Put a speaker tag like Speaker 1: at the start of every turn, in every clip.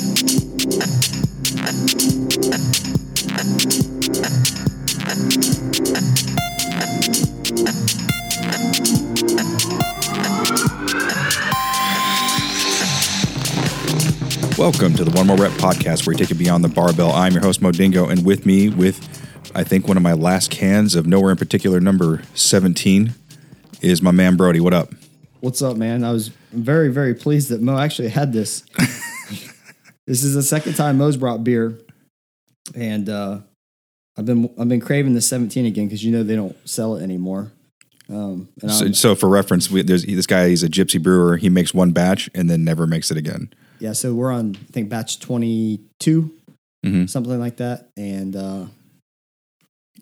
Speaker 1: Welcome to the One More Rep podcast, where we take it beyond the barbell. I'm your host, Mo Dingo, and with me, with I think one of my last cans of nowhere in particular, number 17, is my man Brody. What up?
Speaker 2: What's up, man? I was very, very pleased that Mo actually had this. this is the second time Mo's brought beer, and uh, I've been I've been craving the 17 again because you know they don't sell it anymore. Um, and
Speaker 1: So, so for reference, we, there's this guy. He's a gypsy brewer. He makes one batch and then never makes it again.
Speaker 2: yeah, so we're on I think batch 22,
Speaker 1: Mhm.
Speaker 2: something like that, and uh,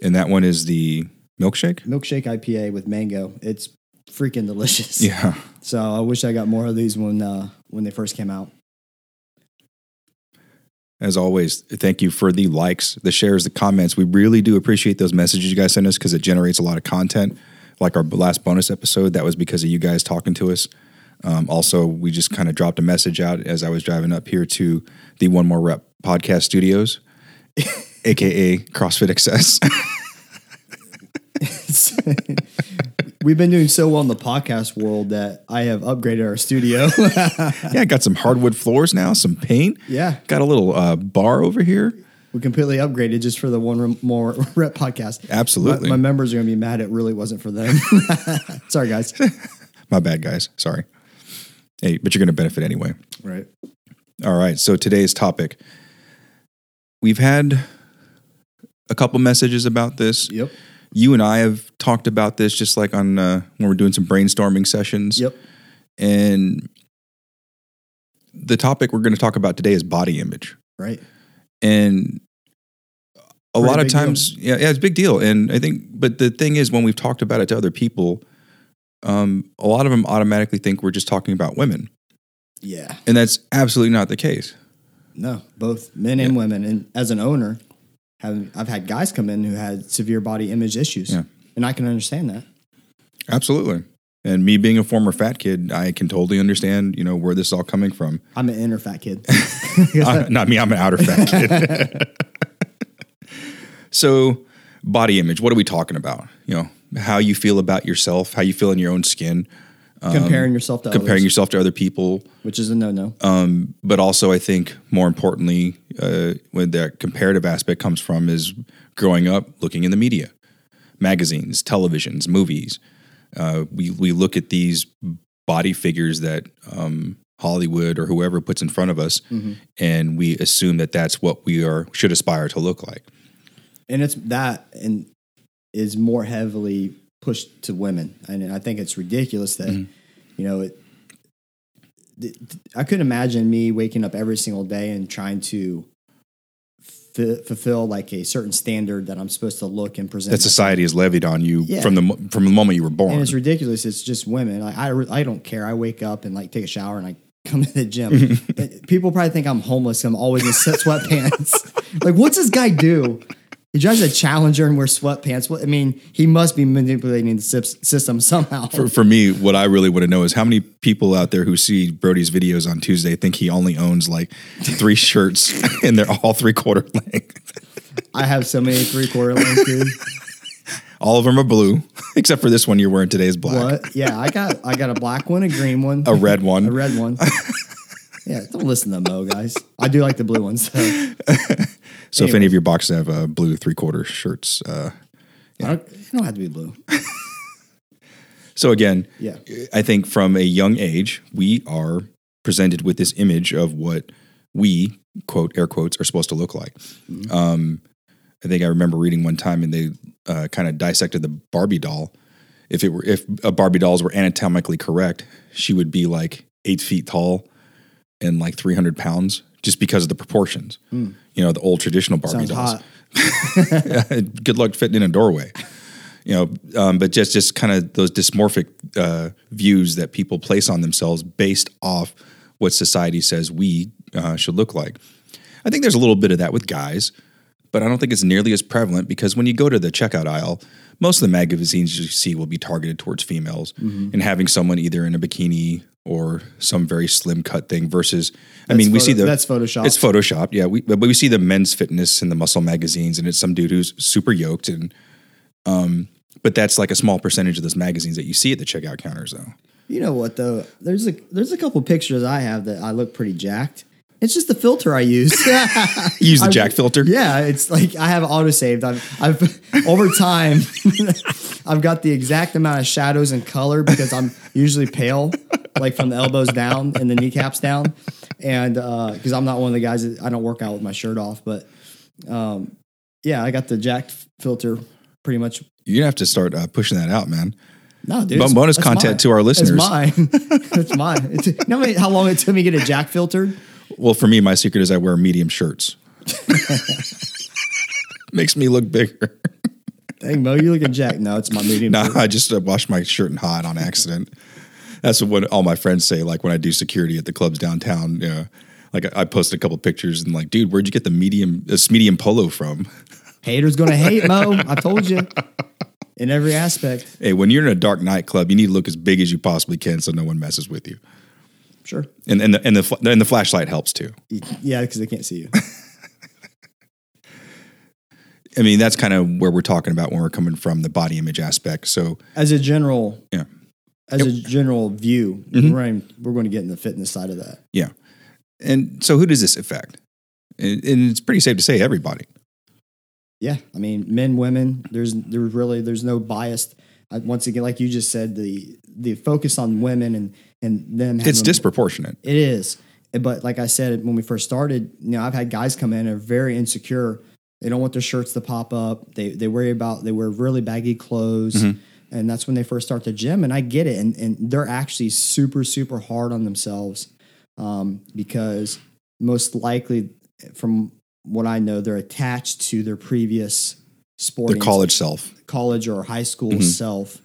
Speaker 1: And that one is the milkshake.
Speaker 2: milkshake IPA with mango. It's freaking delicious.
Speaker 1: Yeah.
Speaker 2: So I wish I got more of these when uh, when they first came out.
Speaker 1: As always, thank you for the likes, the shares, the comments. We really do appreciate those messages you guys send us because it generates a lot of content. Like our last bonus episode, that was because of you guys talking to us. Um, also, we just kind of dropped a message out as I was driving up here to the One More Rep podcast studios, aka CrossFit Excess.
Speaker 2: We've been doing so well in the podcast world that I have upgraded our studio.
Speaker 1: yeah, got some hardwood floors now, some paint.
Speaker 2: yeah,
Speaker 1: Got a little uh, bar over here.
Speaker 2: we completely upgraded just for the one more rep podcast.
Speaker 1: Absolutely.
Speaker 2: My, my members are going to be mad. It really wasn't for them. Sorry, guys.
Speaker 1: My bad, guys. Sorry. Hey, but you're going to benefit anyway.
Speaker 2: Right.
Speaker 1: All right. So today's topic. We've had a couple messages about this.
Speaker 2: Yep.
Speaker 1: You and I have talked about this just like on uh, when we're doing some brainstorming sessions.
Speaker 2: Yep.
Speaker 1: And the topic we're going to talk about today is body image.
Speaker 2: Right.
Speaker 1: And a
Speaker 2: Pretty
Speaker 1: lot of
Speaker 2: big deal.
Speaker 1: times, yeah, yeah, it's a big deal. And I think, but the thing is, when we've talked about it to other people, um, a lot of them automatically think we're just talking about women.
Speaker 2: Yeah.
Speaker 1: And that's absolutely not the case.
Speaker 2: No, both men and women. And as an owner, have I've had guys come in who had severe body image issues,
Speaker 1: Yeah.
Speaker 2: and I can understand that.
Speaker 1: Absolutely. And me being a former fat kid, I can totally understand, you know, where this is all coming from.
Speaker 2: I'm an inner fat kid.
Speaker 1: I- uh, not me, I'm an outer fat kid. so, body image, what are we talking about? You know, how you feel about yourself, how you feel in your own skin,
Speaker 2: comparing yourself to
Speaker 1: comparing
Speaker 2: others,
Speaker 1: yourself to other people,
Speaker 2: which is a no no.
Speaker 1: Um, but also I think more importantly, uh, when that comparative aspect comes from is growing up looking in the media, magazines, televisions, movies. Uh, we we look at these body figures that um, Hollywood or whoever puts in front of us, and we assume that that's what we are should aspire to look like.
Speaker 2: and it's that and is more heavily pushed to women. And i think it's ridiculous that mm-hmm. you know it i couldn't imagine me waking up every single day and trying to f- fulfill like a certain standard that i'm supposed to look and present
Speaker 1: That society has levied on you
Speaker 2: Yeah.
Speaker 1: from the from the moment you were born.
Speaker 2: and it's ridiculous. It's just women. Like, I, I don't care. I wake up and like take a shower and i come to the gym. Mm-hmm. People probably think i'm homeless. I'm always in sweatpants. Like what's this guy do he drives a challenger and wears sweatpants what i mean he must be manipulating the sys- system somehow
Speaker 1: for, for me, what I really want to know is how many people out there who see Brody's videos on Tuesday think he only owns like three shirts and they're all three quarter length.
Speaker 2: i have so many three-quarter length dude
Speaker 1: All of them are blue, except for this one you're wearing today is black.
Speaker 2: what yeah i got i got a black one a green one
Speaker 1: A red one.
Speaker 2: a red one yeah don't listen to mo guys i do like the blue ones though.
Speaker 1: So if any of your boxes have uh, blue three quarter shirts, uh,
Speaker 2: don't, it don't have to be blue.
Speaker 1: So again,
Speaker 2: yeah.
Speaker 1: I think from a young age we are presented with this image of what we quote air quotes are supposed to look like. Um, I think I remember reading one time and they uh, kind of dissected the Barbie doll. If it were if a Barbie dolls were anatomically correct, she would be like eight feet tall and like three hundred pounds, just because of the proportions. You know, the old traditional Barbie
Speaker 2: sounds
Speaker 1: dolls. Good luck fitting in a doorway. You know, um, but just just kind of those dysmorphic uh, views that people place on themselves based off what society says we uh, should look like. I think there's a little bit of that with guys, but I don't think it's nearly as prevalent because when you go to the checkout aisle, most of the magazines you see will be targeted towards females
Speaker 2: Mm-hmm.
Speaker 1: and having someone either in a bikini or some very slim cut thing versus I mean we see the
Speaker 2: that's Photoshop.
Speaker 1: It's photoshopped, yeah. We but we see the men's fitness and the muscle magazines and it's some dude who's super yoked and um but that's like a small percentage of those magazines that you see at the checkout counters though.
Speaker 2: You know what though? There's a there's a couple pictures I have that I look pretty jacked. It's just the filter I use.
Speaker 1: You use the
Speaker 2: I-
Speaker 1: jack filter?
Speaker 2: Yeah, it's like I have auto saved. I've, I've over time, I've got the exact amount of shadows and color because I'm usually pale, like from the elbows down and the kneecaps down, and because I'm not one of the guys that I don't work out with my shirt off. But um, yeah, I got the jack filter pretty much.
Speaker 1: Gonna have to start uh, pushing that out, man.
Speaker 2: No, dude,
Speaker 1: Bon- bonus content
Speaker 2: mine.
Speaker 1: to our listeners.
Speaker 2: It's mine. it's mine. It's, you know how how long it took me to get a jack filtered?
Speaker 1: Well, for me, my secret is I wear medium shirts. Makes me look bigger.
Speaker 2: Dang, Mo, you looking jack? No, it's my medium.
Speaker 1: No,
Speaker 2: shirt.
Speaker 1: I just uh, washed my shirt and hot on accident. That's what all my friends say. Like when I do security at the clubs downtown, you know, like I I posted a couple pictures and like, dude, where'd you get the medium this medium polo from?
Speaker 2: Haters gonna hate, Mo. I told you. In every aspect.
Speaker 1: Hey, when you're in a dark nightclub, you need to look as big as you possibly can so no one messes with you.
Speaker 2: Sure.
Speaker 1: And and the and the, and the flashlight helps too.
Speaker 2: Yeah, because they can't see you.
Speaker 1: I mean, that's kind of where we're talking about when we're coming from the body image aspect. So
Speaker 2: As a general,
Speaker 1: yeah,
Speaker 2: as a general view,
Speaker 1: Mhm.
Speaker 2: we're, in- we're going to get in the fitness side of that.
Speaker 1: yeah. And so who does this affect? And, and it's pretty safe to say everybody.
Speaker 2: Yeah, I mean, men, women. There's there's really there's no bias. I, once again, like you just said, the the focus on women and and them.
Speaker 1: It's
Speaker 2: having-
Speaker 1: disproportionate.
Speaker 2: It is. But like I said, when we first started, you know, I've had guys come in and are very insecure. They don't want their shirts to pop up. They they worry about they wear really baggy clothes.
Speaker 1: Mm-hmm.
Speaker 2: And that's when they first start the gym. And I get it. And and they're actually super, super hard on themselves. Um, because most likely from what I know, they're attached to their previous sport.
Speaker 1: Their college self.
Speaker 2: college or high school
Speaker 1: Mm-hmm.
Speaker 2: self,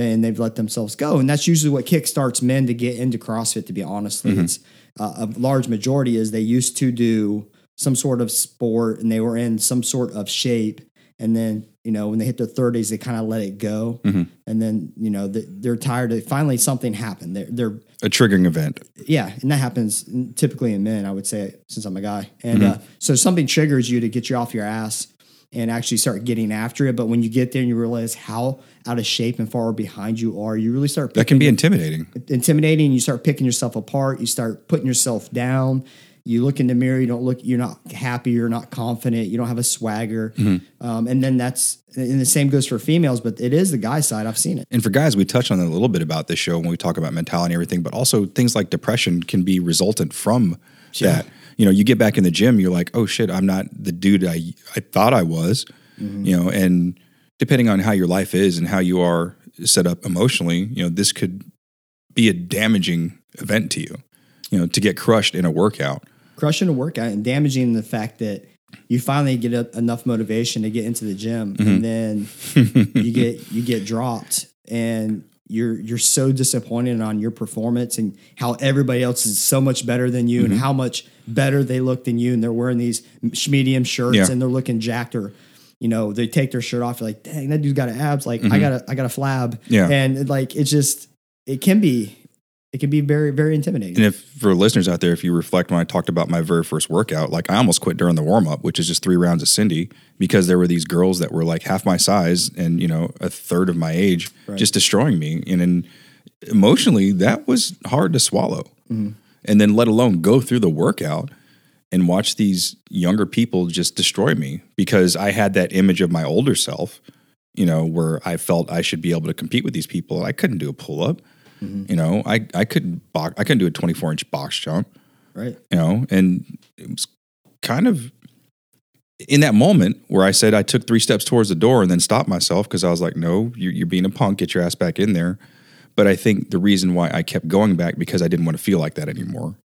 Speaker 2: then they've let themselves go, and that's usually what kickstarts men to get into CrossFit. To be honest,
Speaker 1: Mm-hmm.
Speaker 2: it's uh, a large majority is they used to do some sort of sport and they were in some sort of shape, and then you know when they hit their thirties, they kind of let it go,
Speaker 1: Mm-hmm.
Speaker 2: and then you know they, they're tired. Of, finally, something happened. They're, they're
Speaker 1: A triggering event.
Speaker 2: yeah, and that happens typically in men. I would say since I'm a guy, and
Speaker 1: Mm-hmm.
Speaker 2: uh, so something triggers you to get you off your ass and actually start getting after it. But when you get there and you realize how out of shape and far behind you are, you really start
Speaker 1: That can be intimidating.
Speaker 2: intimidating. You start picking yourself apart. You start putting yourself down. You look in the mirror. You don't look. You're not happy. You're not confident. You don't have a swagger.
Speaker 1: Mm-hmm.
Speaker 2: Um, and then that's and the same goes for females. But it is the guy side. I've seen it.
Speaker 1: And for guys, we touched on a little bit about this show when we talk about mentality and everything, but also things like depression can be resultant from that. You know, you get back in the gym, you're like, oh shit, I'm not the dude I, I thought I was, mm-hmm. you know, and depending on how your life is and how you are set up emotionally, you know, this could be a damaging event to you, you know, to get crushed in a workout.
Speaker 2: crushing a workout and damaging the fact that you finally get a, enough motivation to get into the gym and mm-hmm. then you get you get dropped. And you're you're so disappointed on your performance and how everybody else is so much better than you and mm-hmm. how much better they look than you and they're wearing these medium shirts
Speaker 1: Yeah.
Speaker 2: and they're looking jacked or you know they take their shirt off you're like dang that dude's got abs like I mm-hmm. got a I got a flab
Speaker 1: Yeah.
Speaker 2: and like it's just it can be it can be very very intimidating
Speaker 1: And if for listeners out there, if you reflect when I talked about my very first workout, like I almost quit during the warm up, which is just three rounds of Cindy, because there were these girls that were like half my size and you know a third of my age, just destroying me. And then emotionally, that was hard to swallow. Mm-hmm. And then let alone go through the workout and watch these younger people just destroy me because I had that image of my older self, you know, where I felt I should be able to compete with these people. I couldn't do a pull up. Mm-hmm. You know, I I couldn't box, I couldn't do a 24 inch box jump.
Speaker 2: right
Speaker 1: You know, and it was kind of in that moment where I said I took three steps towards the door and then stopped myself because I was like, no, you're, you're being a punk. Get your ass back in there. But I think the reason why I kept going back because I didn't want to feel like that anymore,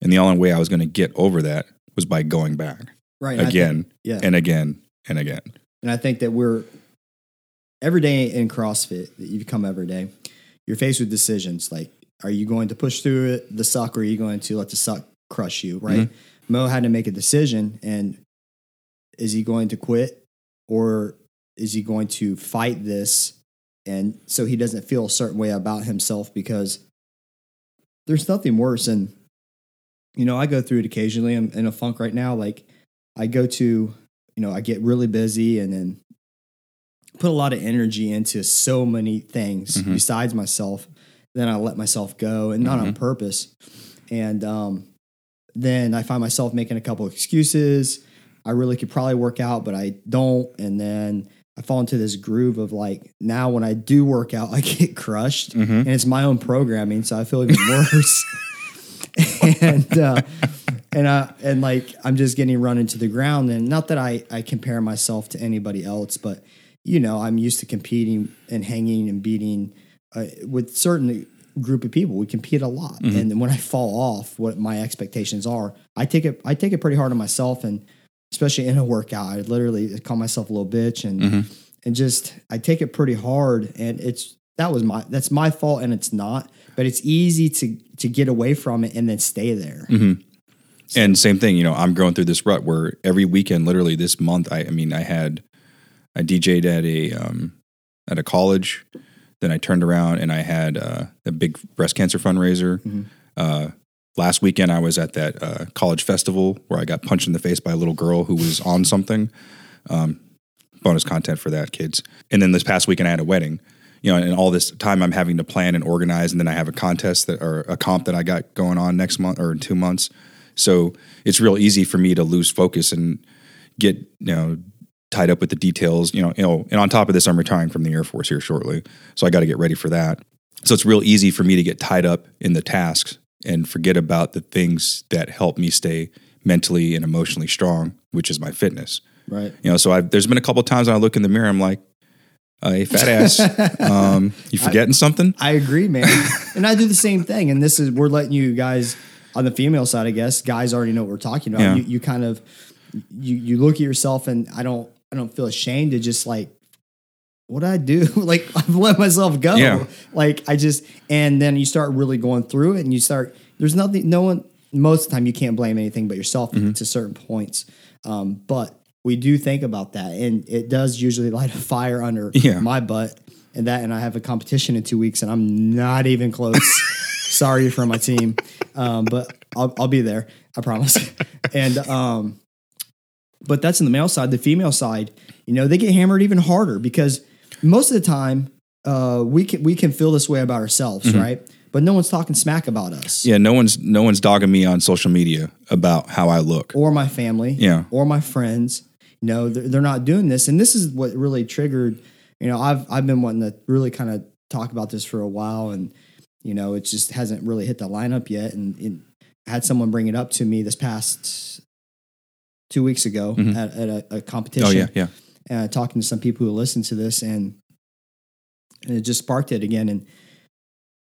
Speaker 1: and the only way I was going to get over that was by going back
Speaker 2: right and think-
Speaker 1: again
Speaker 2: yeah
Speaker 1: and again and again.
Speaker 2: And I think that we're every day in CrossFit that you come every day, you're faced with decisions like, are you going to push through it, the suck, or are you going to let the suck crush you? Right. Mm-hmm. Mo had to make a decision, and is he going to quit or is he going to fight this and so he doesn't feel a certain way about himself because there's nothing worse and you know i go through it occasionally i'm in a funk right now like i go to you know i get really busy and then put a lot of energy into so many things
Speaker 1: Mhm.
Speaker 2: besides myself then i let myself go and not on purpose and um, then i find myself making a couple excuses i really could probably work out but i don't and then i fall into this groove of like now when i do work out i get crushed
Speaker 1: Mhm.
Speaker 2: and it's my own programming so i feel even worse and uh, and uh, and like I'm just getting run into the ground. And not that I I compare myself to anybody else, but you know I'm used to competing and hanging and beating uh, with certain group of people. We compete a lot, mm-hmm. and then when I fall off, what my expectations are, I take it I take it pretty hard on myself, and especially in a workout, I literally call myself a little bitch, and mm-hmm. and just I take it pretty hard, and it's that was my that's my fault, and it's not. But it's easy to to get away from it and then stay there. Mm-hmm.
Speaker 1: And same thing, you know, I'm going through this rut where every weekend, literally this month, I, I mean, I had, I DJ'd at a, um, at a college. Then I turned around and I had uh, a big breast cancer fundraiser. Uh, last weekend, I was at that uh, college festival where I got punched in the face by a little girl who was on something. Um, bonus content for that, kids. And then this past weekend, I had a wedding. You know, and all this time I'm having to plan and organize, and then I have a contest that or a comp that I got going on next month or in two months. So it's real easy for me to lose focus and get you know tied up with the details. You know, you know, and on top of this, I'm retiring from the Air Force here shortly, so I got to get ready for that. So it's real easy for me to get tied up in the tasks and forget about the things that help me stay mentally and emotionally strong, which is my fitness.
Speaker 2: Right.
Speaker 1: You know, so I've, there's been a couple of times when I look in the mirror, I'm like, uh, "Hey, fat ass, um, you forgetting something?"
Speaker 2: I agree, man. and I do the same thing. And this is we're letting you guys on the female side, I guess. Guys already know what we're talking about.
Speaker 1: Yeah.
Speaker 2: You, you kind of you you look at yourself, and I don't I don't feel ashamed to just like what I do. like I've let myself go.
Speaker 1: Yeah.
Speaker 2: Like I just and then you start really going through it, and you start. There's nothing. No one. Most of the time, you can't blame anything but yourself to certain points. Um, but we do think about that, and it does usually light a fire under
Speaker 1: Yeah.
Speaker 2: my butt. And that, and I have a competition in two weeks, and I'm not even close. Sorry for my team, um, but I'll, I'll be there. I promise. and um, but that's in the male side. The female side, you know, they get hammered even harder because most of the time uh, we can we can feel this way about ourselves, right? But no one's talking smack about us
Speaker 1: Yeah, no one's no one's dogging me on social media about how I look.
Speaker 2: or my family,
Speaker 1: Yeah.
Speaker 2: or my friends. You know, they're, they're not doing this, and this is what really triggered. You know, I've I've been wanting to really kind of talk about this for a while, and you know, it just hasn't really hit the lineup yet. And, and had someone bring it up to me this past two weeks ago at, at a, a competition.
Speaker 1: Mm-hmm. Oh yeah, yeah.
Speaker 2: uh, talking to some people who listen to this, and, and it just sparked it again. And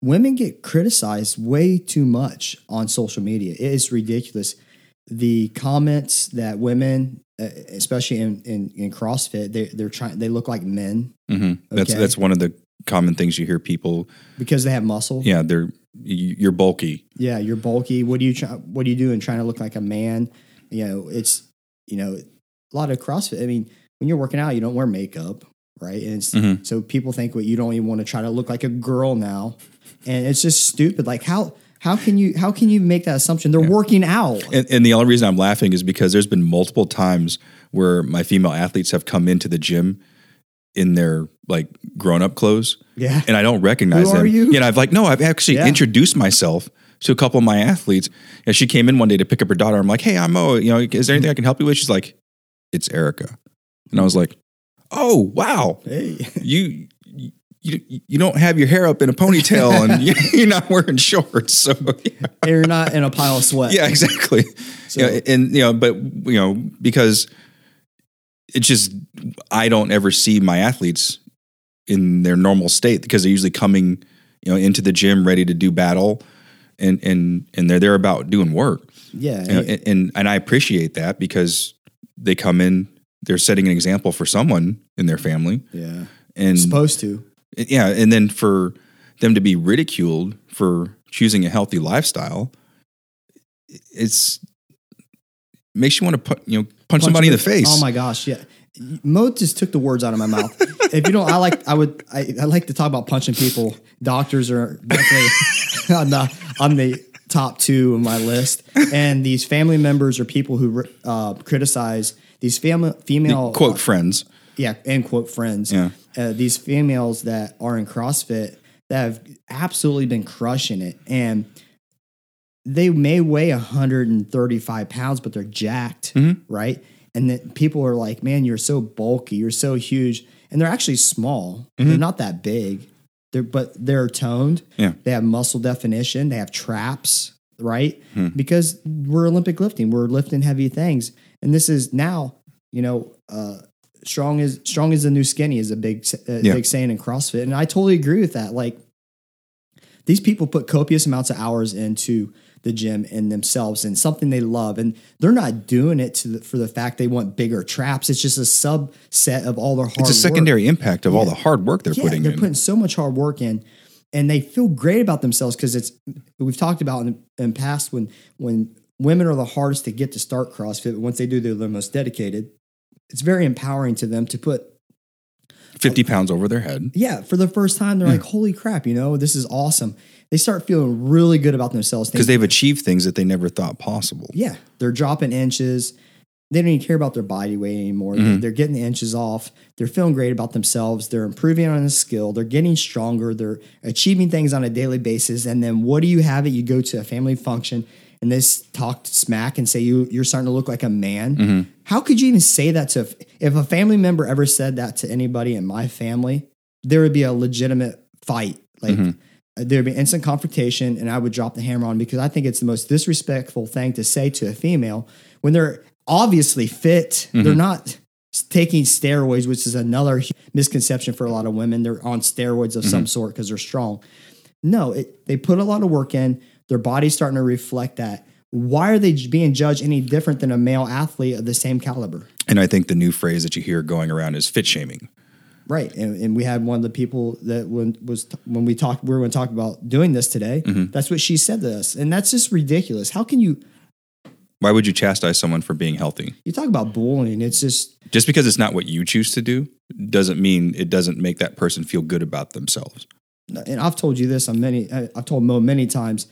Speaker 2: women get criticized way too much on social media. It is ridiculous. The comments that women, uh, especially in, in, in CrossFit, they, they're trying. They look like men
Speaker 1: hmm That's
Speaker 2: Okay.
Speaker 1: that's one of the common things you hear people.
Speaker 2: because they have muscle.
Speaker 1: Yeah, they're you- you're bulky.
Speaker 2: Yeah, you're bulky. What do you try? What do you do in trying to look like a man? You know, it's you know a lot of CrossFit. I mean, when you're working out, you don't wear makeup, right? And it's,
Speaker 1: Mhm.
Speaker 2: so people think what you don't even want to try to look like a girl now, and it's just stupid. Like how how can you how can you make that assumption? They're working out.
Speaker 1: And, and the only reason I'm laughing is because there's been multiple times where my female athletes have come into the gym in their like grown up clothes,
Speaker 2: Yeah,
Speaker 1: and I don't recognize
Speaker 2: Who
Speaker 1: them.
Speaker 2: are you?
Speaker 1: Yeah, and I've like no, I've actually
Speaker 2: Yeah.
Speaker 1: introduced myself to a couple of my athletes. And she came in one day to pick up her daughter. I'm like, hey, I'm Mo. You know, is there anything I can help you with? She's like, it's Erica, and I was like, oh wow,
Speaker 2: hey,
Speaker 1: you. You, you don't have your hair up in a ponytail and you- you're not wearing shorts. So, yeah.
Speaker 2: you're not in a pile of sweat.
Speaker 1: Yeah, exactly.
Speaker 2: So-
Speaker 1: yeah, and you know, but you know, because it's just I don't ever see my athletes in their normal state because they're usually coming, you know, into the gym ready to do battle, and and and they're there about doing work,
Speaker 2: yeah.
Speaker 1: you know, and, and and I appreciate that because they come in, they're setting an example for someone in their family,
Speaker 2: yeah.
Speaker 1: and
Speaker 2: Supposed to.
Speaker 1: yeah, and then for them to be ridiculed for choosing a healthy lifestyle, it's makes you want to put you know punch, somebody in the face.
Speaker 2: Oh my gosh, yeah. Mo just took the words out of my mouth. if you don't, I like I would I, I like to talk about punching people. Doctors are definitely the on the top two of my list, and these family members or people who uh, criticize these family female
Speaker 1: quote
Speaker 2: uh,
Speaker 1: friends.
Speaker 2: yeah, and quote friends.
Speaker 1: Yeah.
Speaker 2: Uh, these females that are in CrossFit that have absolutely been crushing it, and they may weigh 135 pounds, but they're jacked,
Speaker 1: Mm-hmm.
Speaker 2: right? And then people are like, "Man, you're so bulky, you're so huge," and they're actually small. They're not that big. They're but they're toned.
Speaker 1: Yeah.
Speaker 2: They have muscle definition. They have traps, right?
Speaker 1: Hmm.
Speaker 2: Because we're Olympic lifting. We're lifting heavy things, and this is now, you know, uh, strong is strong is the new skinny is a big uh,
Speaker 1: Yeah.
Speaker 2: big saying in CrossFit, and I totally agree with that. Like these people put copious amounts of hours into the gym and themselves and something they love and they're not doing it to the, for the fact they want bigger traps it's just a subset of all their hard
Speaker 1: It's a
Speaker 2: work.
Speaker 1: secondary impact of all the hard work they're
Speaker 2: Yeah,
Speaker 1: putting
Speaker 2: they're
Speaker 1: in.
Speaker 2: putting so much hard work in, and they feel great about themselves because it's. We've talked about in, in past when when women are the hardest to get to start CrossFit, but once they do, they're the most dedicated. It's very empowering to them to put.
Speaker 1: Fifty pounds over their head.
Speaker 2: Yeah, for the first time, they're like, "Holy crap! You know, this is awesome." They start feeling really good about themselves
Speaker 1: because they've achieved things that they never thought possible.
Speaker 2: Yeah, they're dropping inches. They don't even care about their body weight anymore. They're, mm-hmm. they're getting the inches off. They're feeling great about themselves. They're improving on a skill. They're getting stronger. They're achieving things on a daily basis. And then what do you have it? You go to a family function and this talk smack and say you you're starting to look like a man. Mm-hmm. How could you even say that to if a family member ever said that to anybody in my family? There would be a legitimate fight. Like mm-hmm. There'd be instant confrontation and I would drop the hammer on because I think it's the most disrespectful thing to say to a female when they're obviously fit. They're mm-hmm. not taking steroids, which is another misconception for a lot of women. They're on steroids of some mm-hmm. sort because they're strong. No, it, they put a lot of work in. Their body's starting to reflect that. Why are they being judged any different than a male athlete of the same caliber?
Speaker 1: And I think the new phrase that you hear going around is fit shaming.
Speaker 2: Right, and, and we had one of the people that when was when we talked we were going to talk about doing this today. Mm-hmm. That's what she said to us, and that's just ridiculous. How can you
Speaker 1: Why would you chastise someone for being healthy?
Speaker 2: you talk about bullying? It's just
Speaker 1: Just because it's not what you choose to do doesn't mean it doesn't make that person feel good about themselves.
Speaker 2: and I've told you this on many I've told Mo many times.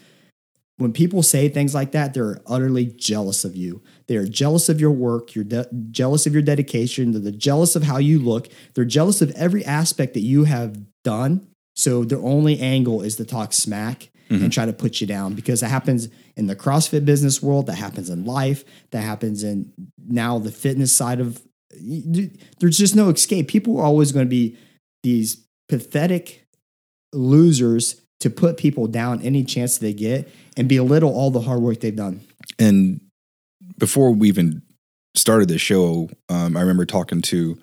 Speaker 2: When people say things like that, they're utterly jealous of you. They are jealous of your work. You're de- jealous of your dedication. They're jealous of how you look. They're jealous of every aspect that you have done. So their only angle is to talk smack and mm-hmm. try to put you down because that happens in the CrossFit business world. That happens in life. That happens in now the fitness side of. There's just no escape. People are always going to be these pathetic losers to put people down any chance they get and belittle all the hard work they've done.
Speaker 1: And before we even started this show, um, I remember talking to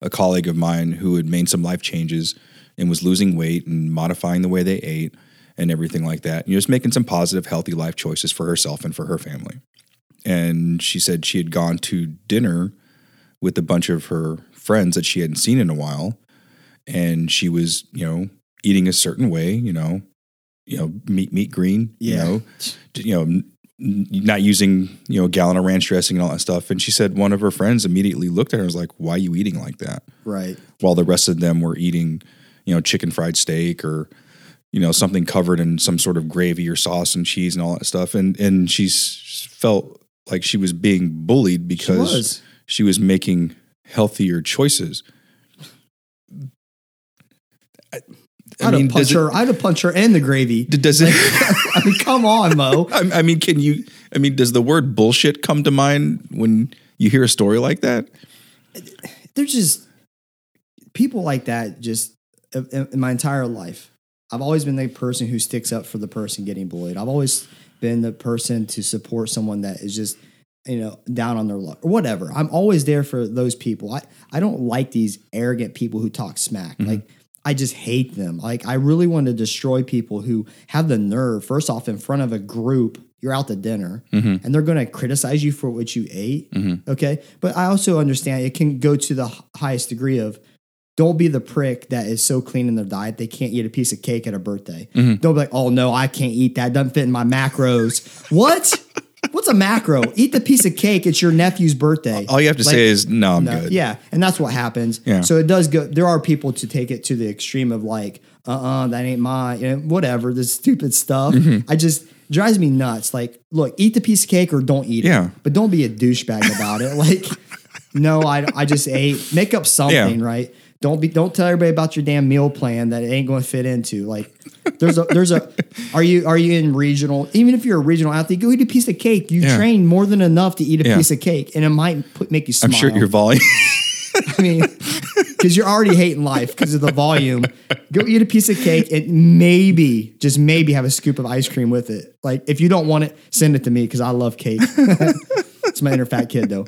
Speaker 1: a colleague of mine who had made some life changes and was losing weight and modifying the way they ate and everything like that. Know, just making some positive, healthy life choices for herself and for her family. And she said she had gone to dinner with a bunch of her friends that she hadn't seen in a while. And she was, you know, eating a certain way, you know, you know, meat, meat green,
Speaker 2: Yeah.
Speaker 1: you know, you know, not using, you know, a gallon of ranch dressing and all that stuff. And she said one of her friends immediately looked at her and was like, why are you eating like that?
Speaker 2: Right.
Speaker 1: While the rest of them were eating, you know, chicken fried steak or, you know, something covered in some sort of gravy or sauce and cheese and all that stuff. And, and she felt like she was being bullied because
Speaker 2: was.
Speaker 1: she was making healthier choices. I, I
Speaker 2: I'd
Speaker 1: mean,
Speaker 2: punched
Speaker 1: does it,
Speaker 2: her. I'd have punched her in the gravy.
Speaker 1: does it
Speaker 2: I mean, come on, Mo.
Speaker 1: I, I mean, can you? I mean, does the word bullshit come to mind when you hear a story like that?
Speaker 2: They're just people like that. Just in, in my entire life, I've always been the person who sticks up for the person getting bullied. I've always been the person to support someone that is just you know down on their luck or whatever. I'm always there for those people. I I don't like these arrogant people who talk smack. Mm-hmm. Like I just hate them. Like I really want to destroy people who have the nerve. First off, in front of a group, you're out to dinner, mm-hmm. and they're going to criticize you for what you ate. Mm-hmm. Okay, but I also understand it can go to the highest degree of. Don't be the prick that is so clean in their diet they can't eat a piece of cake at a birthday. Mm-hmm. Don't be like, oh no, I can't eat that. Doesn't fit in my macros. what? What's a macro? Eat the piece of cake. It's your nephew's birthday.
Speaker 1: All you have to
Speaker 2: Like,
Speaker 1: say is, no, I'm
Speaker 2: no,
Speaker 1: good.
Speaker 2: Yeah, and that's what happens.
Speaker 1: Yeah.
Speaker 2: So it does go. There are people to take it to the extreme of like, uh, uh that ain't my, You know, whatever, this stupid stuff.
Speaker 1: Mm-hmm.
Speaker 2: I just drives me nuts. Like, look, eat the piece of cake or don't eat it.
Speaker 1: Yeah.
Speaker 2: it. But don't be a douchebag about it. Like, no, I, I just ate. Make up something,
Speaker 1: Yeah.
Speaker 2: right? Don't be. Don't tell everybody about your damn meal plan that it ain't going to fit into. Like, there's a there's a. Are you are you in regional? Even if you're a regional athlete, go eat a piece of cake. You
Speaker 1: Yeah.
Speaker 2: train more than enough to eat a
Speaker 1: Yeah.
Speaker 2: piece of cake, and it might put, make you
Speaker 1: I'm sure your volume.
Speaker 2: I mean, because you're already hating life because of the volume. Go eat a piece of cake and maybe, just maybe, have a scoop of ice cream with it. Like, if you don't want it, send it to me because I love cake. it's my inner fat kid, though.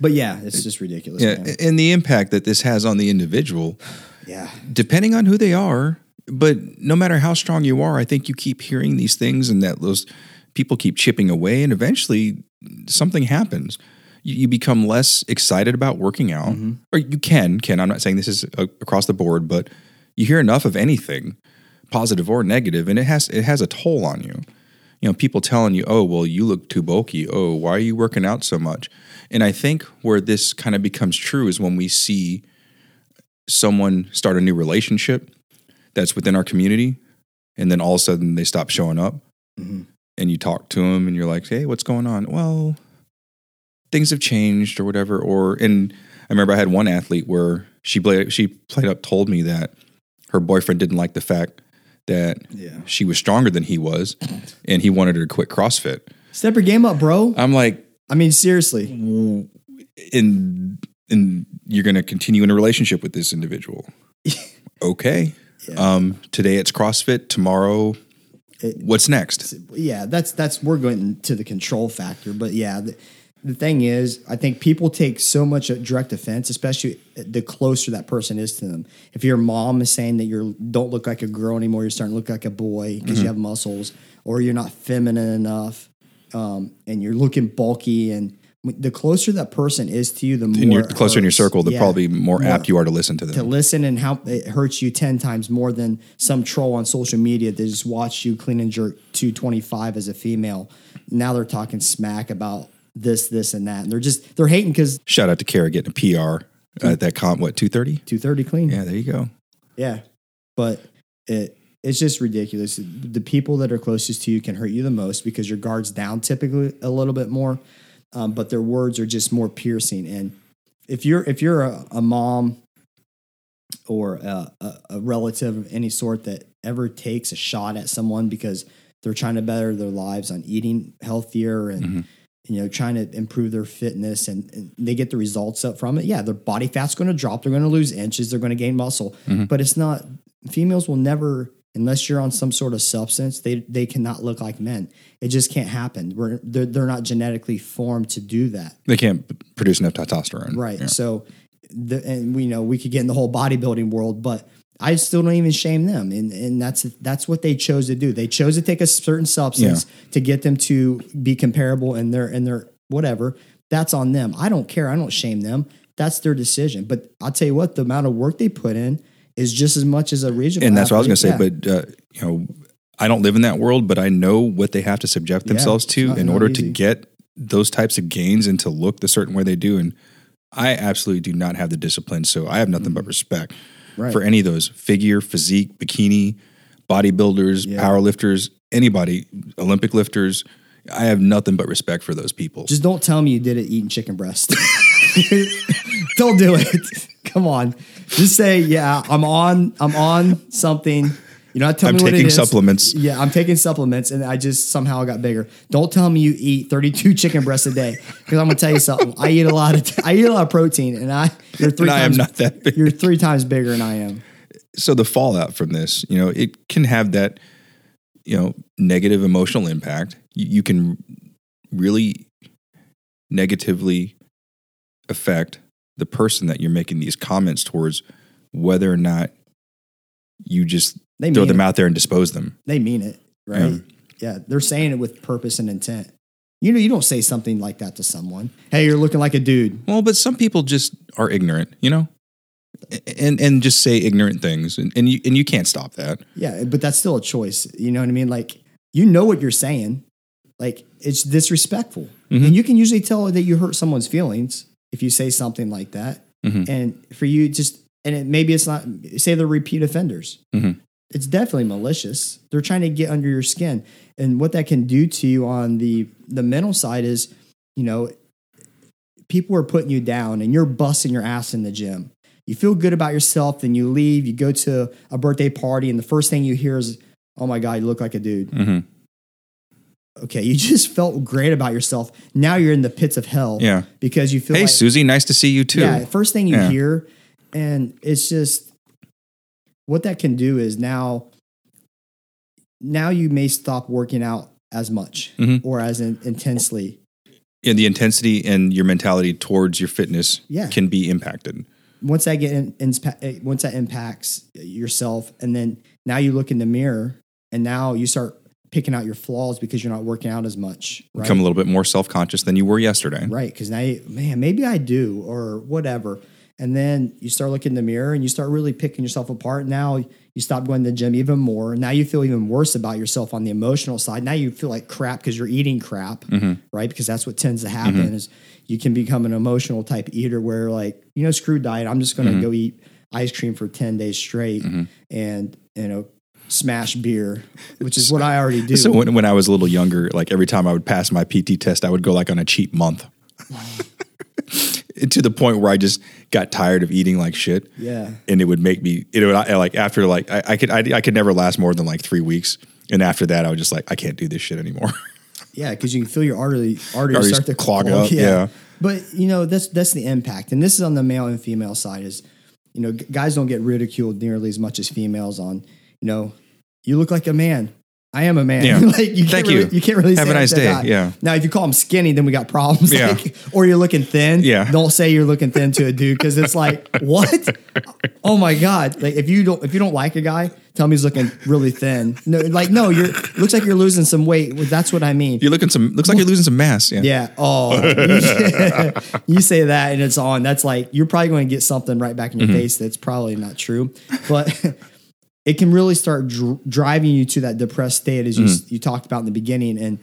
Speaker 2: But yeah, it's just ridiculous.
Speaker 1: yeah,
Speaker 2: man.
Speaker 1: and the impact that this has on the individual,
Speaker 2: yeah.
Speaker 1: depending on who they are. But no matter how strong you are, I think you keep hearing these things, and that those people keep chipping away, and eventually something happens. You, you become less excited about working out, mm-hmm. or you can. Can I'm not saying this is a, across the board, but you hear enough of anything, positive or negative, and it has it has a toll on you. You know, people telling you, "Oh, well, you look too bulky. Oh, why are you working out so much?" And I think where this kind of becomes true is when we see someone start a new relationship that's within our community, and then all of a sudden they stop showing up,
Speaker 2: Mhm.
Speaker 1: and you talk to them, and you're like, "Hey, what's going on?" Well, things have changed or whatever. Or and I remember I had one athlete where she played she played up told me that her boyfriend didn't like the fact that
Speaker 2: Yeah.
Speaker 1: she was stronger than he was, and he wanted her to quit CrossFit.
Speaker 2: Step your game up, bro.
Speaker 1: I'm like,
Speaker 2: I mean, seriously.
Speaker 1: and and you're going to continue in a relationship with this individual. okay. Um, today it's CrossFit. Tomorrow,
Speaker 2: It-
Speaker 1: what's next?
Speaker 2: yeah, that's that's we're going to the control factor. But yeah, the, the thing is, I think people take so much direct offense, especially the closer that person is to them. If your mom is saying that you don't look like a girl anymore, you're starting to look like a boy because
Speaker 1: Mm-hmm.
Speaker 2: you have muscles, or you're not feminine enough, um, and you're looking bulky, and the closer that person is to you, the more
Speaker 1: And you're closer in your circle, the
Speaker 2: Yeah.
Speaker 1: probably more, apt you are to listen to them.
Speaker 2: to listen and how it hurts you 10 times more than some troll on social media that just watched you clean and jerk 225 as a female. Now they're talking smack about this, this, and that. And they're just, they're hating because
Speaker 1: Shout out to Kara getting a PR at that comp. What two thirty?
Speaker 2: 230 clean.
Speaker 1: Yeah, there you go.
Speaker 2: Yeah. But it, it's just ridiculous. The people that are closest to you can hurt you the most because your guard's down typically a little bit more, um, but their words are just more piercing. And if you're if you're a, a mom or a, a, relative of any sort that ever takes a shot at someone because they're trying to better their lives on eating healthier and you know trying to improve their fitness and, and they get the results up from it yeah their body fat's going to drop they're going to lose inches they're going to gain muscle but it's not females will never unless you're on some sort of substance they they cannot look like men it just can't happen We're, they're, they're not genetically formed to do that
Speaker 1: They can't produce enough testosterone.
Speaker 2: Right.
Speaker 1: Yeah.
Speaker 2: So, the, and we know we could get in the whole bodybuilding world, but I still don't even shame them, and and that's that's what they chose to do. They chose to take a certain substance to get them to be comparable in their in their whatever. That's on them. I don't care. I don't shame them. That's their decision. But I'll tell you what, the amount of work they put in is just as much as a regional.
Speaker 1: and that's what I was going to say.
Speaker 2: athlete.
Speaker 1: But uh, you know, I don't live in that world, but I know what they have to subject themselves
Speaker 2: it's
Speaker 1: to
Speaker 2: not-
Speaker 1: in
Speaker 2: not
Speaker 1: order
Speaker 2: easy.
Speaker 1: to get those types of gains and to look the certain way they do. And I absolutely do not have the discipline, so I have nothing but respect
Speaker 2: Mm-hmm. Right.
Speaker 1: for any of those figure, physique, bikini, bodybuilders,
Speaker 2: Yeah.
Speaker 1: power lifters, anybody, Olympic lifters. I have nothing but respect for those people.
Speaker 2: Just don't tell me you did it eating chicken breast. don't do it. Come on. Just say, yeah, I'm on. I'm on something. You know, tell
Speaker 1: I'm
Speaker 2: me what it
Speaker 1: taking
Speaker 2: is.
Speaker 1: supplements.
Speaker 2: Yeah, I'm taking supplements, and I just somehow got bigger. Don't tell me you eat 32 chicken breasts a day, because I'm gonna tell you something. I eat a lot of I eat a lot of protein, and I you're three
Speaker 1: And I am
Speaker 2: times
Speaker 1: not that big.
Speaker 2: you're three times bigger than I am.
Speaker 1: so the fallout from this, you know, it can have that, you know, negative emotional impact. You, you can really negatively affect the person that you're making these comments towards, whether or not you just
Speaker 2: They
Speaker 1: throw them
Speaker 2: it.
Speaker 1: out there and dispose them.
Speaker 2: They mean it, right? Yeah, they're saying it with purpose and intent. You know, you don't say something like that to someone. Hey, you're looking like a dude.
Speaker 1: Well, but some people just are ignorant, you know, and and just say ignorant things, and, and you and you can't stop that.
Speaker 2: Yeah, but that's still a choice. You know what I mean? Like you know what you're saying. like it's disrespectful.
Speaker 1: Mm-hmm.
Speaker 2: And you can usually tell that you hurt someone's feelings if you say something like that.
Speaker 1: Mm-hmm.
Speaker 2: And for you just and it, maybe it's not say they're repeat offenders.
Speaker 1: Mhm.
Speaker 2: It's definitely malicious. They're trying to get under your skin. And what that can do to you on the the mental side is, you know, people are putting you down and you're busting your ass in the gym. You feel good about yourself, then you leave, you go to a birthday party, and the first thing you hear is, Oh my God, you look like a dude.
Speaker 1: Mhm.
Speaker 2: Okay, you just felt great about yourself. Now you're in the pits of hell.
Speaker 1: Yeah.
Speaker 2: Because you feel
Speaker 1: Hey,
Speaker 2: like,
Speaker 1: Susie, nice to see you too.
Speaker 2: yeah, first thing you
Speaker 1: Yeah.
Speaker 2: hear, and it's just what that can do is now, now you may stop working out as much
Speaker 1: Mhm.
Speaker 2: or as in, intensely.
Speaker 1: And the intensity and your mentality towards your fitness
Speaker 2: Yeah.
Speaker 1: can be impacted.
Speaker 2: Once that get in, inspa- eh, once that impacts yourself, and then now you look in the mirror, and now you start picking out your flaws because you're not working out as much. Right?
Speaker 1: Become a little bit more self conscious than you were yesterday.
Speaker 2: Right. Because now, you, man, maybe I do or whatever. And then you start looking in the mirror and you start really picking yourself apart. Now you stop going to the gym even more. Now you feel even worse about yourself on the emotional side. Now you feel like crap because you're eating crap, mm-hmm. right? Because that's what tends to happen mm-hmm. is you can become an emotional type eater where like, you know, screw diet. I'm just going to mm-hmm. go eat ice cream for 10 days straight and, you know, smash beer, which is what I already do.
Speaker 1: So when, when I was a little younger, like every time I would pass my PT test, I would go like on a cheat month. to the point where I just got tired of eating like shit.
Speaker 2: yeah.
Speaker 1: And it would make me, it would I- like after like, I, I could, I, I could never last more than like three weeks. And after that, I was just like, I can't do this shit anymore.
Speaker 2: Yeah, because you can feel your artery arteries
Speaker 1: Arteries
Speaker 2: start to
Speaker 1: clog up, yeah.
Speaker 2: But you know that's that's the impact, and this is on the male and female side. Is you know guys don't get ridiculed nearly as much as females on. You know, you look like a man. I am a man.
Speaker 1: Yeah.
Speaker 2: like you can't
Speaker 1: Thank
Speaker 2: really,
Speaker 1: you.
Speaker 2: you can't really
Speaker 1: Have a nice day.
Speaker 2: guy.
Speaker 1: Yeah.
Speaker 2: Now, if you call him skinny, then we got problems.
Speaker 1: Yeah.
Speaker 2: Like, or you're looking thin.
Speaker 1: Yeah.
Speaker 2: Don't say you're looking thin to a dude because it's like what? oh my god! Like if you don't if you don't like a guy, tell him he's looking really thin. No, like no, you're looks like you're losing some weight. Well, That's what I mean.
Speaker 1: You're looking some, looks like you're losing some mass. Yeah.
Speaker 2: Yeah. Oh, you, you say that and it's on. That's like you're probably going to get something right back in your mm-hmm. face that's probably not true, but it can really start dr- driving you to that depressed state as you mm. you talked about in the beginning. And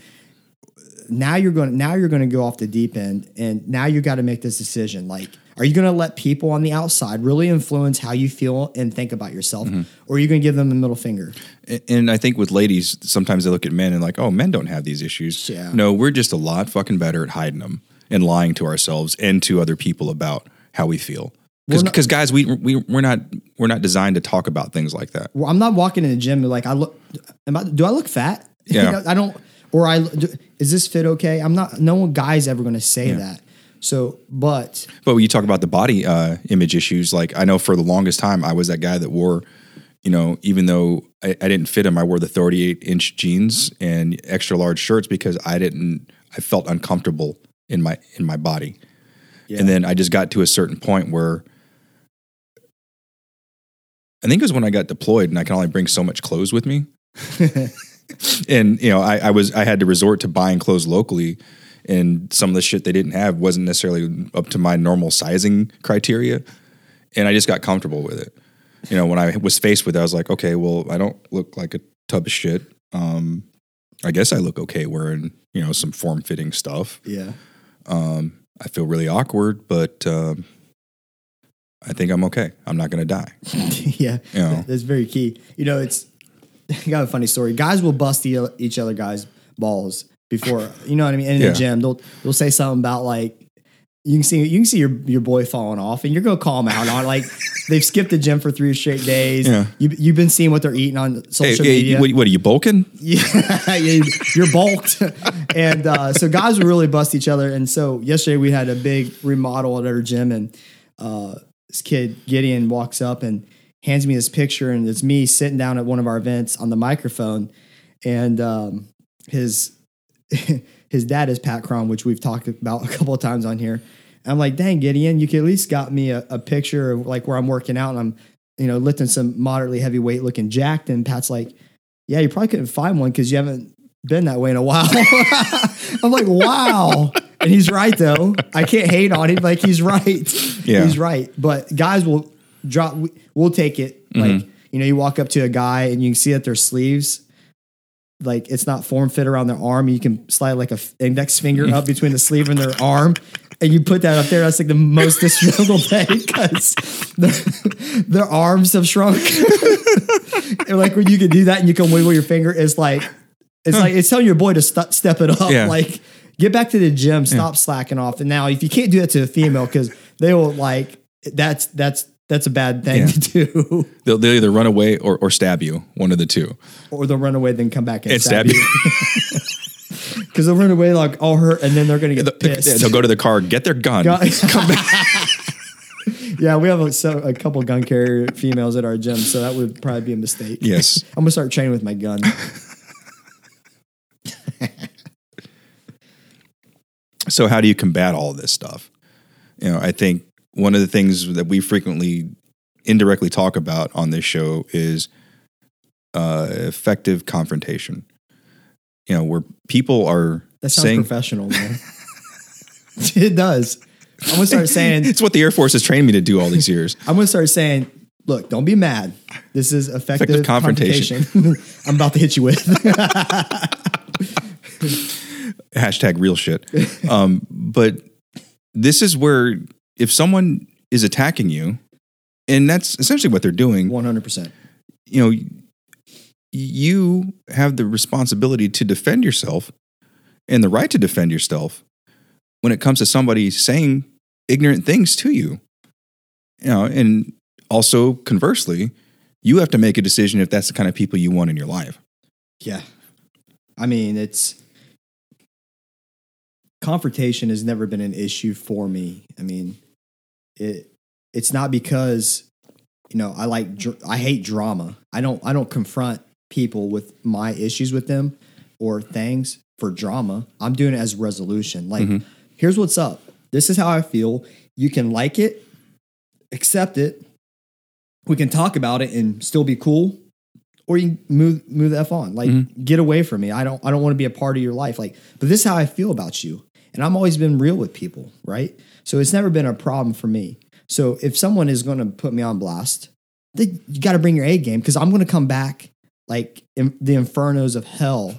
Speaker 2: now you're going now you're going to go off the deep end, and now you got to make this decision. Like, are you going to let people on the outside really influence how you feel and think about yourself, mm-hmm. or are you going to give them the middle finger?
Speaker 1: And I think with ladies, sometimes they look at men and like, oh, men don't have these issues.
Speaker 2: Yeah.
Speaker 1: No, we're just a lot fucking better at hiding them and lying to ourselves and to other people about how we feel. Because guys, we we we're not we're not designed to talk about things like that.
Speaker 2: Well, I'm not walking in the gym like I look. Am I, do I look fat?
Speaker 1: Yeah.
Speaker 2: I don't. Or I do, is this fit okay? I'm not. No one guy's ever going to say that. So, but
Speaker 1: But when you talk about the body uh, image issues, like I know for the longest time, I was that guy that wore, you know, even though I, I didn't fit him, I wore the 38 inch jeans and extra large shirts because I didn't, I felt uncomfortable in my in my body.
Speaker 2: Yeah.
Speaker 1: And then I just got to a certain point where I think it was when I got deployed and I can only bring so much clothes with me. and you know, I, I was I had to resort to buying clothes locally, and some of the shit they didn't have wasn't necessarily up to my normal sizing criteria, and I just got comfortable with it. You know, when I was faced with it, I was like, okay, well, I don't look like a tub of shit. Um, I guess I look okay wearing you know some form fitting stuff.
Speaker 2: yeah,
Speaker 1: Um, I feel really awkward, but um, I think I'm okay. I'm not going to die.
Speaker 2: yeah,
Speaker 1: You know.
Speaker 2: that's very key. You know, it's I got a funny story. Guys will bust e- each other guys' balls before. You know what I mean? In
Speaker 1: Yeah.
Speaker 2: the gym, they'll they'll say something about like. You can see you can see your, your boy falling off, and you're gonna call him out on like they've skipped the gym for three straight days.
Speaker 1: Yeah.
Speaker 2: You, you've been seeing what they're eating on social
Speaker 1: hey,
Speaker 2: media.
Speaker 1: what, what are you bulking?
Speaker 2: Yeah, you- you're bulked. and uh, so guys will really bust each other. And so yesterday we had a big remodel at our gym, and uh, this kid Gideon walks up and hands me this picture, and it's me sitting down at one of our events on the microphone, and um, his his dad is Pat Crom, which we've talked about a couple of times on here. And I'm like, dang, Gideon, you could at least got me a, a picture of like where I'm working out and I'm, you know, lifting some moderately heavy weight looking jacked. And Pat's like, yeah, you probably couldn't find one because you haven't been that way in a while. I'm like, wow. And he's right though. I can't hate on him. Like he's right.
Speaker 1: Yeah.
Speaker 2: He's right. But guys will drop. we- We'll take it. Mm-hmm. Like you know, you walk up to a guy and you can see that their sleeves like it's not form fit around their arm. You can slide like a index finger up between the sleeve and their arm, and you put that up there. That's like the most disrespectful thing because their, their arms have shrunk. and like when you can do that and you can wiggle your finger, it's like it's like it's telling your boy to st- step it up.
Speaker 1: Yeah.
Speaker 2: Like get back to the gym, stop slacking off. And now if you can't do that to a female, because they will like that's that's that's a bad thing
Speaker 1: Yeah.
Speaker 2: to do.
Speaker 1: They'll, they'll either run away or, or stab you, one of the two.
Speaker 2: or they'll run away, then come back and,
Speaker 1: And
Speaker 2: stab,
Speaker 1: stab
Speaker 2: you. Because they'll run away like all hurt, and then they're gonna get the, pissed.
Speaker 1: They'll go to the car, get their gun.
Speaker 2: Gun- yeah, we have a, so, a couple gun carrier females at our gym, so that would probably be a mistake.
Speaker 1: Yes.
Speaker 2: I'm gonna start training with my gun.
Speaker 1: So how do you combat all of this stuff? You know, I think one of the things that we frequently indirectly talk about on this show is uh, effective confrontation. You know, where people are
Speaker 2: That sounds
Speaker 1: saying
Speaker 2: professional, man. it does. I'm gonna start saying.
Speaker 1: it's what the Air Force has trained me to do all these years.
Speaker 2: I'm gonna start saying. Look, don't be mad. This is effective,
Speaker 1: Effective confrontation.
Speaker 2: confrontation. I'm about to hit you with.
Speaker 1: Hashtag real shit. Um, but this is where if someone is attacking you, and that's essentially what they're doing,
Speaker 2: 100. percent
Speaker 1: you know, you have the responsibility to defend yourself and the right to defend yourself when it comes to somebody saying ignorant things to you. You know, and also conversely, you have to make a decision if that's the kind of people you want in your life.
Speaker 2: Yeah. I mean, it's confrontation has never been an issue for me. I mean, it it's not because you know, I like dr- I hate drama. I don't I don't confront people with my issues with them or things for drama. I'm doing it as resolution. Like, mm-hmm. here's what's up. This is how I feel. You can like it, accept it. We can talk about it and still be cool or you move move the f on like mm-hmm. get away from me i don't i don't want to be a part of your life like but this is how i feel about you and i've always been real with people right? So it's never been a problem for me. So if someone is going to put me on blast then you got to bring your a game because i'm going to come back like in the infernos of hell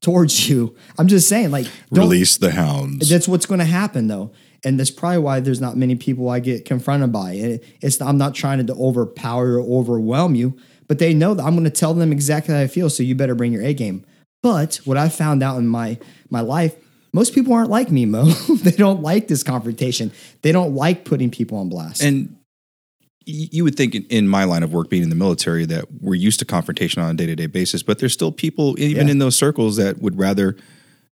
Speaker 2: towards you. I'm just saying like don't,
Speaker 1: Release the hounds.
Speaker 2: that's what's going to happen though. And that's probably why there's not many people i get confronted by. It, it's i'm not trying to overpower or overwhelm you but they know that i'm going to tell them exactly how i feel so you better bring your a game. But what i found out in my my life most people aren't like me mo they don't like this confrontation they don't like putting people on blast
Speaker 1: And you would think in, my line of work, being in the military, that we're used to confrontation on a day to day basis, but there's still people, even
Speaker 2: Yeah.
Speaker 1: in those circles, that would rather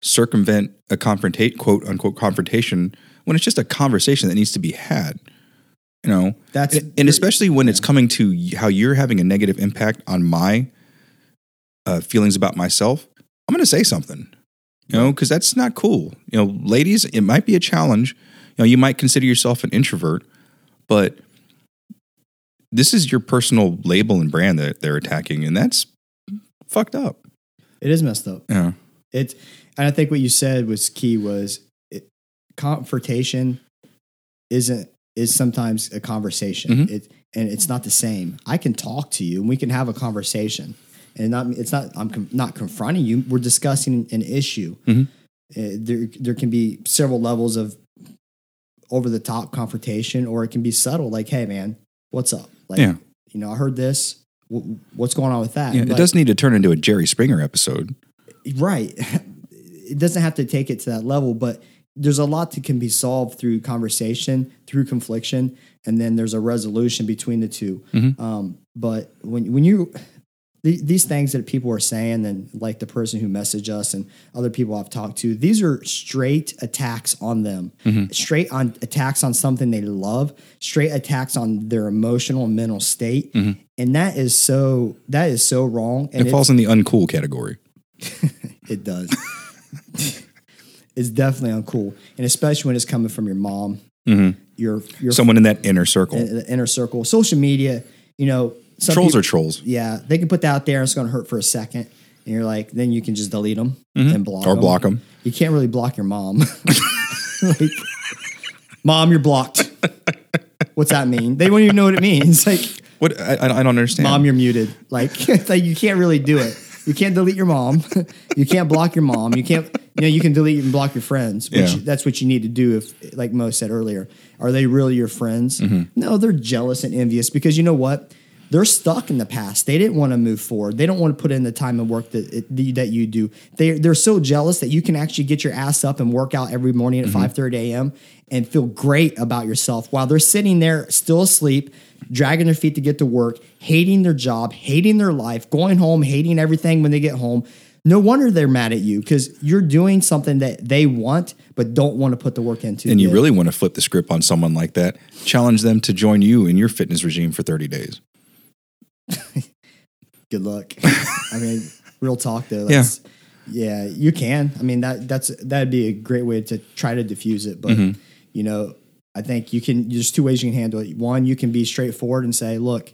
Speaker 1: circumvent a confrontate, quote unquote, confrontation when it's just a conversation that needs to be had. You know,
Speaker 2: That's-
Speaker 1: and, and especially when it's coming to how you're having a negative impact on my uh, feelings about myself. I'm going to say something, you know, because that's not cool. You know, ladies, it might be a challenge. You know, you might consider yourself an introvert, but this is your personal label and brand that they're attacking, and that's fucked up.
Speaker 2: it is messed up
Speaker 1: Yeah.
Speaker 2: It's and I think what you said was key was it, confrontation isn't is sometimes a conversation.
Speaker 1: Mhm.
Speaker 2: It and it's not the same. I can talk to you and we can have a conversation, and not it's not I'm com- not confronting you. We're discussing an issue.
Speaker 1: Mhm.
Speaker 2: Uh, there there can be several levels of over the top confrontation, or it can be subtle. Like, hey man, what's up? Like,
Speaker 1: Yeah.
Speaker 2: you know, I heard this. W- What's going on with that?
Speaker 1: Yeah, it
Speaker 2: Like-
Speaker 1: doesn't need to turn into a Jerry Springer episode.
Speaker 2: right it doesn't have to take it to that level but there's a lot that can be solved through conversation through confliction and then there's a resolution between the 2 um, but when, when you the- these things that people are saying and like the person who messaged us and other people i've talked to these are straight attacks on them mm-hmm. straight on attacks on something they love straight attacks on their emotional and mental state mm-hmm. and that is so that is so wrong and
Speaker 1: It
Speaker 2: it's-
Speaker 1: falls in the uncool category.
Speaker 2: it does. it's definitely uncool, and especially when it's coming from your mom, mm-hmm. your your
Speaker 1: Someone in that inner circle.
Speaker 2: in- the inner circle, social media. You know, some
Speaker 1: trolls
Speaker 2: people-
Speaker 1: are trolls.
Speaker 2: Yeah, they can put that out there, and it's going to hurt for a second, and you're like, then you can just delete them and block
Speaker 1: Mm-hmm. Or block 'em.
Speaker 2: You can't really block your mom. like, mom, you're blocked. What's that mean? They don't even know what it means. Like,
Speaker 1: What I, I don't understand.
Speaker 2: mom, you're muted. Like, like you can't really do it. you can't delete your mom. you can't block your mom. You can't. You know, you can delete and block your friends. Which
Speaker 1: Yeah.
Speaker 2: that's what you need to do. If, like Mo said earlier, are they really your friends?
Speaker 1: Mm-hmm.
Speaker 2: No, they're jealous and envious because you know what? They're stuck in the past. They didn't want to move forward. They don't want to put in the time and work that it, that you do. They they're so jealous that you can actually get your ass up and work out every morning at mm-hmm. five thirty a.m. and feel great about yourself while they're sitting there still asleep, dragging their feet to get to work, hating their job, hating their life, going home, hating everything when they get home. No wonder they're mad at you because you're doing something that they want but don't want to put the work into.
Speaker 1: And you
Speaker 2: yet.
Speaker 1: really want to flip the script on someone like that, challenge them to join you in your fitness regime for 30 days.
Speaker 2: good luck. I mean, real talk though. That's, yeah. you can. I mean that that's that'd be a great way to try to diffuse it. But
Speaker 1: Mm-hmm.
Speaker 2: you know, I think you can. There's two ways you can handle it. One, you can be straightforward and say, "Look,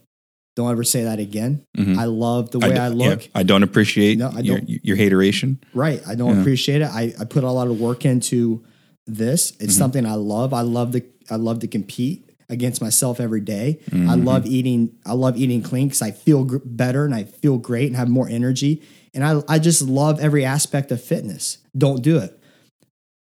Speaker 2: don't ever say that again. I love the way I look.
Speaker 1: yeah, I don't appreciate
Speaker 2: No, I
Speaker 1: your,
Speaker 2: don't.
Speaker 1: your hateration.
Speaker 2: Right. I don't appreciate it. I, I put a lot of work into this. It's something I love. I love to I love to compete against myself every day. I love eating I love eating clean because I feel gr- better and I feel great and have more energy. And I I just love every aspect of fitness. Don't do it.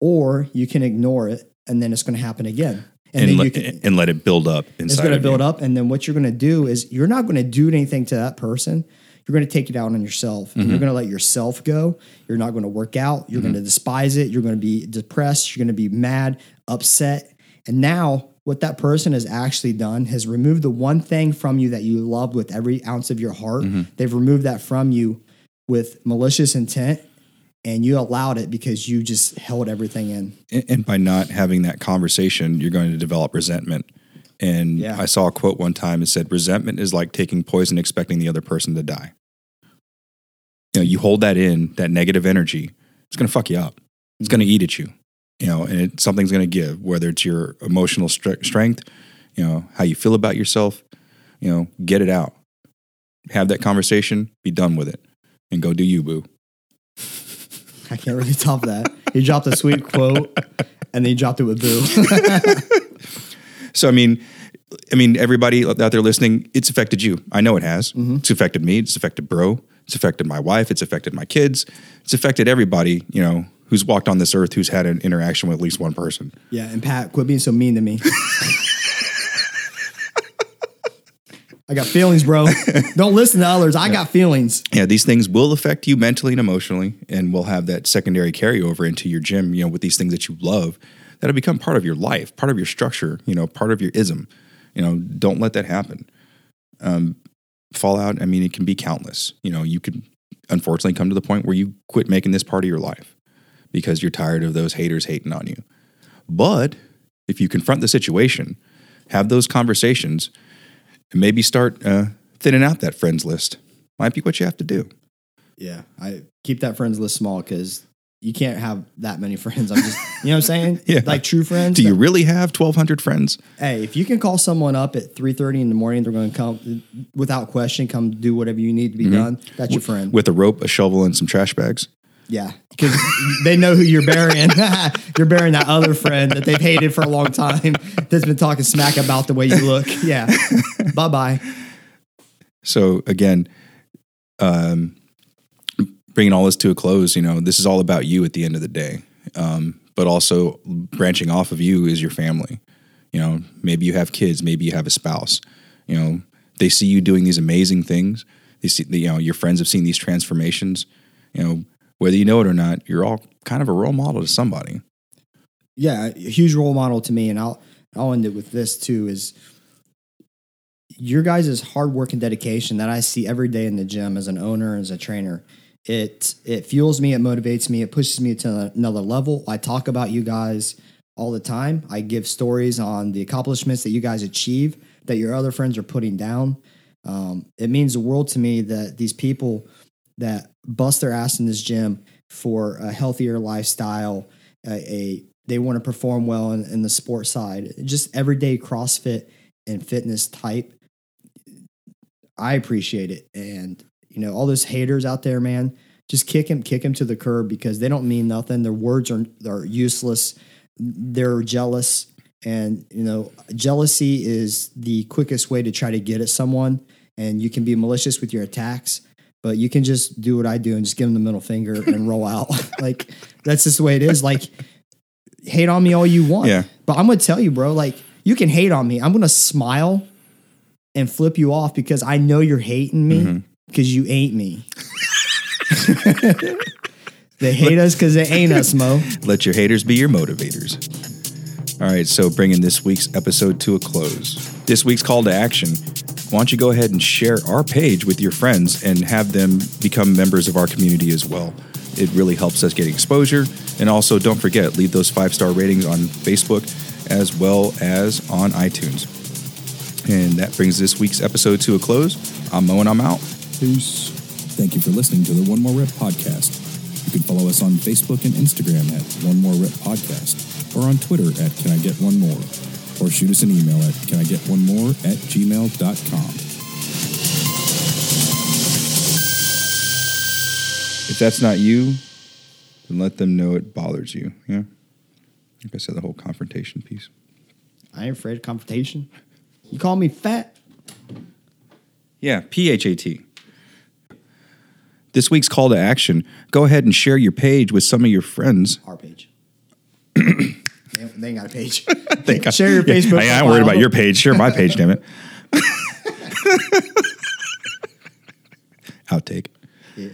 Speaker 2: Or you can ignore it and then it's going to happen again. And,
Speaker 1: And,
Speaker 2: then
Speaker 1: let,
Speaker 2: you can
Speaker 1: and let it build up inside
Speaker 2: it's going to build
Speaker 1: you.
Speaker 2: up and then what you're going to do is you're not going to do anything to that person you're going to take it out on yourself
Speaker 1: Mm-hmm.
Speaker 2: you're going to let yourself go you're not going to work out you're going to despise it you're going to be depressed you're going to be mad upset and now what that person has actually done has removed the one thing from you that you loved with every ounce of your heart
Speaker 1: Mm-hmm.
Speaker 2: they've removed that from you with malicious intent and you allowed it because you just held everything in
Speaker 1: And, and by not having that conversation, you're going to develop resentment. And
Speaker 2: Yeah.
Speaker 1: I saw a quote one time and said, resentment is like taking poison expecting the other person to die. You know, you hold that in, that negative energy, it's going to fuck you up. It's going to eat at you, you know, and it, something's going to give, whether it's your emotional stre- strength, you know, how you feel about yourself, you know, get it out. Have that conversation, be done with it, and go do you, boo.
Speaker 2: I can't really top that. He dropped a sweet quote, and then he dropped it with boo.
Speaker 1: So I mean, I mean, everybody out there listening, it's affected you. I know it has. Mm-hmm. It's affected me. It's affected bro. It's affected my wife. It's affected my kids. It's affected everybody. You know, who's walked on this earth, who's had an interaction with at least one person.
Speaker 2: yeah, and Pat, quit being so mean to me. I got feelings, bro. Don't listen to others. I got feelings.
Speaker 1: Yeah, these things will affect you mentally and emotionally, and will have that secondary carryover into your gym. You know, with these things that you love, that'll become part of your life, part of your structure. You know, part of your ism. You know, don't let that happen. Um, fallout. I mean, it can be countless. You know, you could unfortunately come to the point where you quit making this part of your life because you're tired of those haters hating on you. But if you confront the situation, have those conversations, and maybe start uh, thinning out that friends list, might be what you have to do.
Speaker 2: Yeah, I keep that friends list small because you can't have that many friends. I'm just, you know what I'm saying?
Speaker 1: Yeah.
Speaker 2: Like true friends.
Speaker 1: Do you really have 1,200 friends?
Speaker 2: hey, if you can call someone up at 3:30 in the morning, they're going to come without question, come do whatever you need to be done. That's your friend.
Speaker 1: With a rope, a shovel, and some trash bags?
Speaker 2: Yeah, because they know who you're burying. you're burying that other friend that they've hated for a long time that's been talking smack about the way you look. Yeah. bye bye.
Speaker 1: So again, um, bringing all this to a close, you know, this is all about you at the end of the day. Um, but also branching off of you is your family. You know, maybe you have kids, maybe you have a spouse. You know, they see you doing these amazing things. They see, you know, your friends have seen these transformations. You know, whether you know it or not, you're all kind of a role model to somebody.
Speaker 2: Yeah, a huge role model to me, and I'll I'll end it with this too: is your guys' hard work and dedication that I see every day in the gym as an owner, as a trainer. It it fuels me, it motivates me, it pushes me to another level. I talk about you guys all the time. I give stories on the accomplishments that you guys achieve that your other friends are putting down. Um, it means the world to me that these people that bust their ass in this gym for a healthier lifestyle, a, a they want to perform well in, in the sports side, just everyday CrossFit and fitness type. I appreciate it, and you know all those haters out there, man. Just kick him, kick him to the curb because they don't mean nothing. Their words are are useless. They're jealous, and you know jealousy is the quickest way to try to get at someone. And you can be malicious with your attacks, but you can just do what I do and just give them the middle finger and roll out. like that's just the way it is. Like hate on me all you want.
Speaker 1: Yeah.
Speaker 2: But I'm gonna tell you, bro, like you can hate on me. I'm gonna smile and flip you off because I know you're hating me mm-hmm. because you ain't me. they hate us because they ain't us, Mo.
Speaker 1: Let your haters be your motivators. All right, so bringing this week's episode to a close. This week's call to action. Why don't you go ahead and share our page with your friends and have them become members of our community as well? It really helps us get exposure. And also, don't forget, leave those five star ratings on Facebook as well as on iTunes. And that brings this week's episode to a close. I'm Mo and I'm out.
Speaker 2: Peace.
Speaker 3: Thank you for listening to the One More Rep podcast. You can follow us on Facebook and Instagram at One More Rep Podcast or on Twitter at Can I Get One More or shoot us an email at Can I Get One More at gmail.com.
Speaker 1: If that's not you, then let them know it bothers you. Yeah. Like I said, the whole confrontation piece.
Speaker 2: I ain't afraid of confrontation. You call me fat?
Speaker 1: Yeah, P H A T. This week's call to action go ahead and share your page with some of your friends.
Speaker 2: Our page. they, ain't- they ain't got a page.
Speaker 1: Thank God.
Speaker 2: Share your
Speaker 1: Yeah,
Speaker 2: Facebook.
Speaker 1: I, I'm worried about your page. Share my page, damn it. Outtake.
Speaker 2: Yeah.